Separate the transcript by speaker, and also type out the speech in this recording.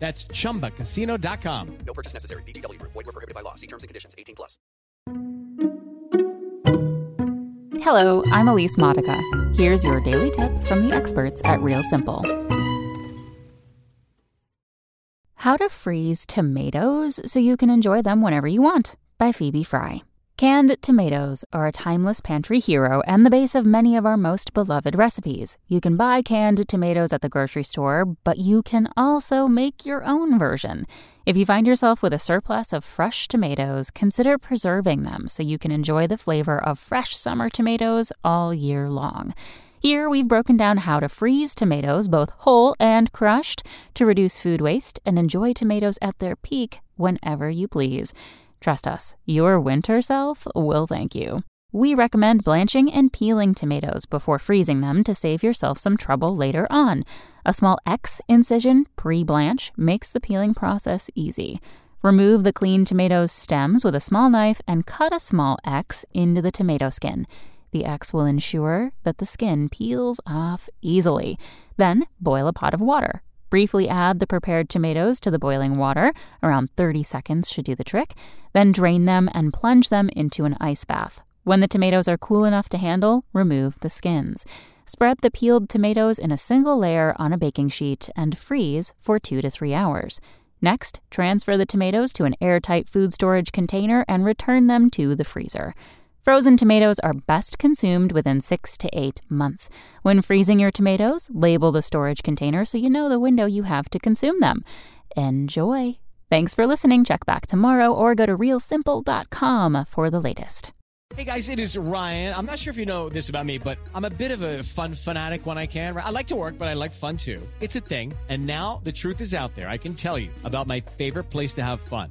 Speaker 1: That's chumbacasino.com.
Speaker 2: No purchase necessary. VGW Group. Void were prohibited by law. See terms and conditions. 18 plus.
Speaker 3: Hello, I'm Elise Modica. Here's your daily tip from the experts at Real Simple. How to freeze tomatoes so you can enjoy them whenever you want by Phoebe Fry. Canned tomatoes are a timeless pantry hero and the base of many of our most beloved recipes. You can buy canned tomatoes at the grocery store, but you can also make your own version. If you find yourself with a surplus of fresh tomatoes, consider preserving them so you can enjoy the flavor of fresh summer tomatoes all year long. Here, we've broken down how to freeze tomatoes, both whole and crushed, to reduce food waste and enjoy tomatoes at their peak whenever you please. Trust us, your winter self will thank you. We recommend blanching and peeling tomatoes before freezing them to save yourself some trouble later on. A small X incision pre blanch makes the peeling process easy. Remove the clean tomatoes' stems with a small knife and cut a small X into the tomato skin. The X will ensure that the skin peels off easily. Then boil a pot of water. Briefly add the prepared tomatoes to the boiling water, around 30 seconds should do the trick, then drain them and plunge them into an ice bath. When the tomatoes are cool enough to handle, remove the skins. Spread the peeled tomatoes in a single layer on a baking sheet and freeze for 2 to 3 hours. Next, transfer the tomatoes to an airtight food storage container and return them to the freezer. Frozen tomatoes are best consumed within six to eight months. When freezing your tomatoes, label the storage container so you know the window you have to consume them. Enjoy! Thanks for listening. Check back tomorrow or go to realsimple.com for the latest.
Speaker 1: Hey guys, it is Ryan. I'm not sure if you know this about me, but I'm a bit of a fun fanatic when I can. I like to work, but I like fun too. It's a thing. And now the truth is out there. I can tell you about my favorite place to have fun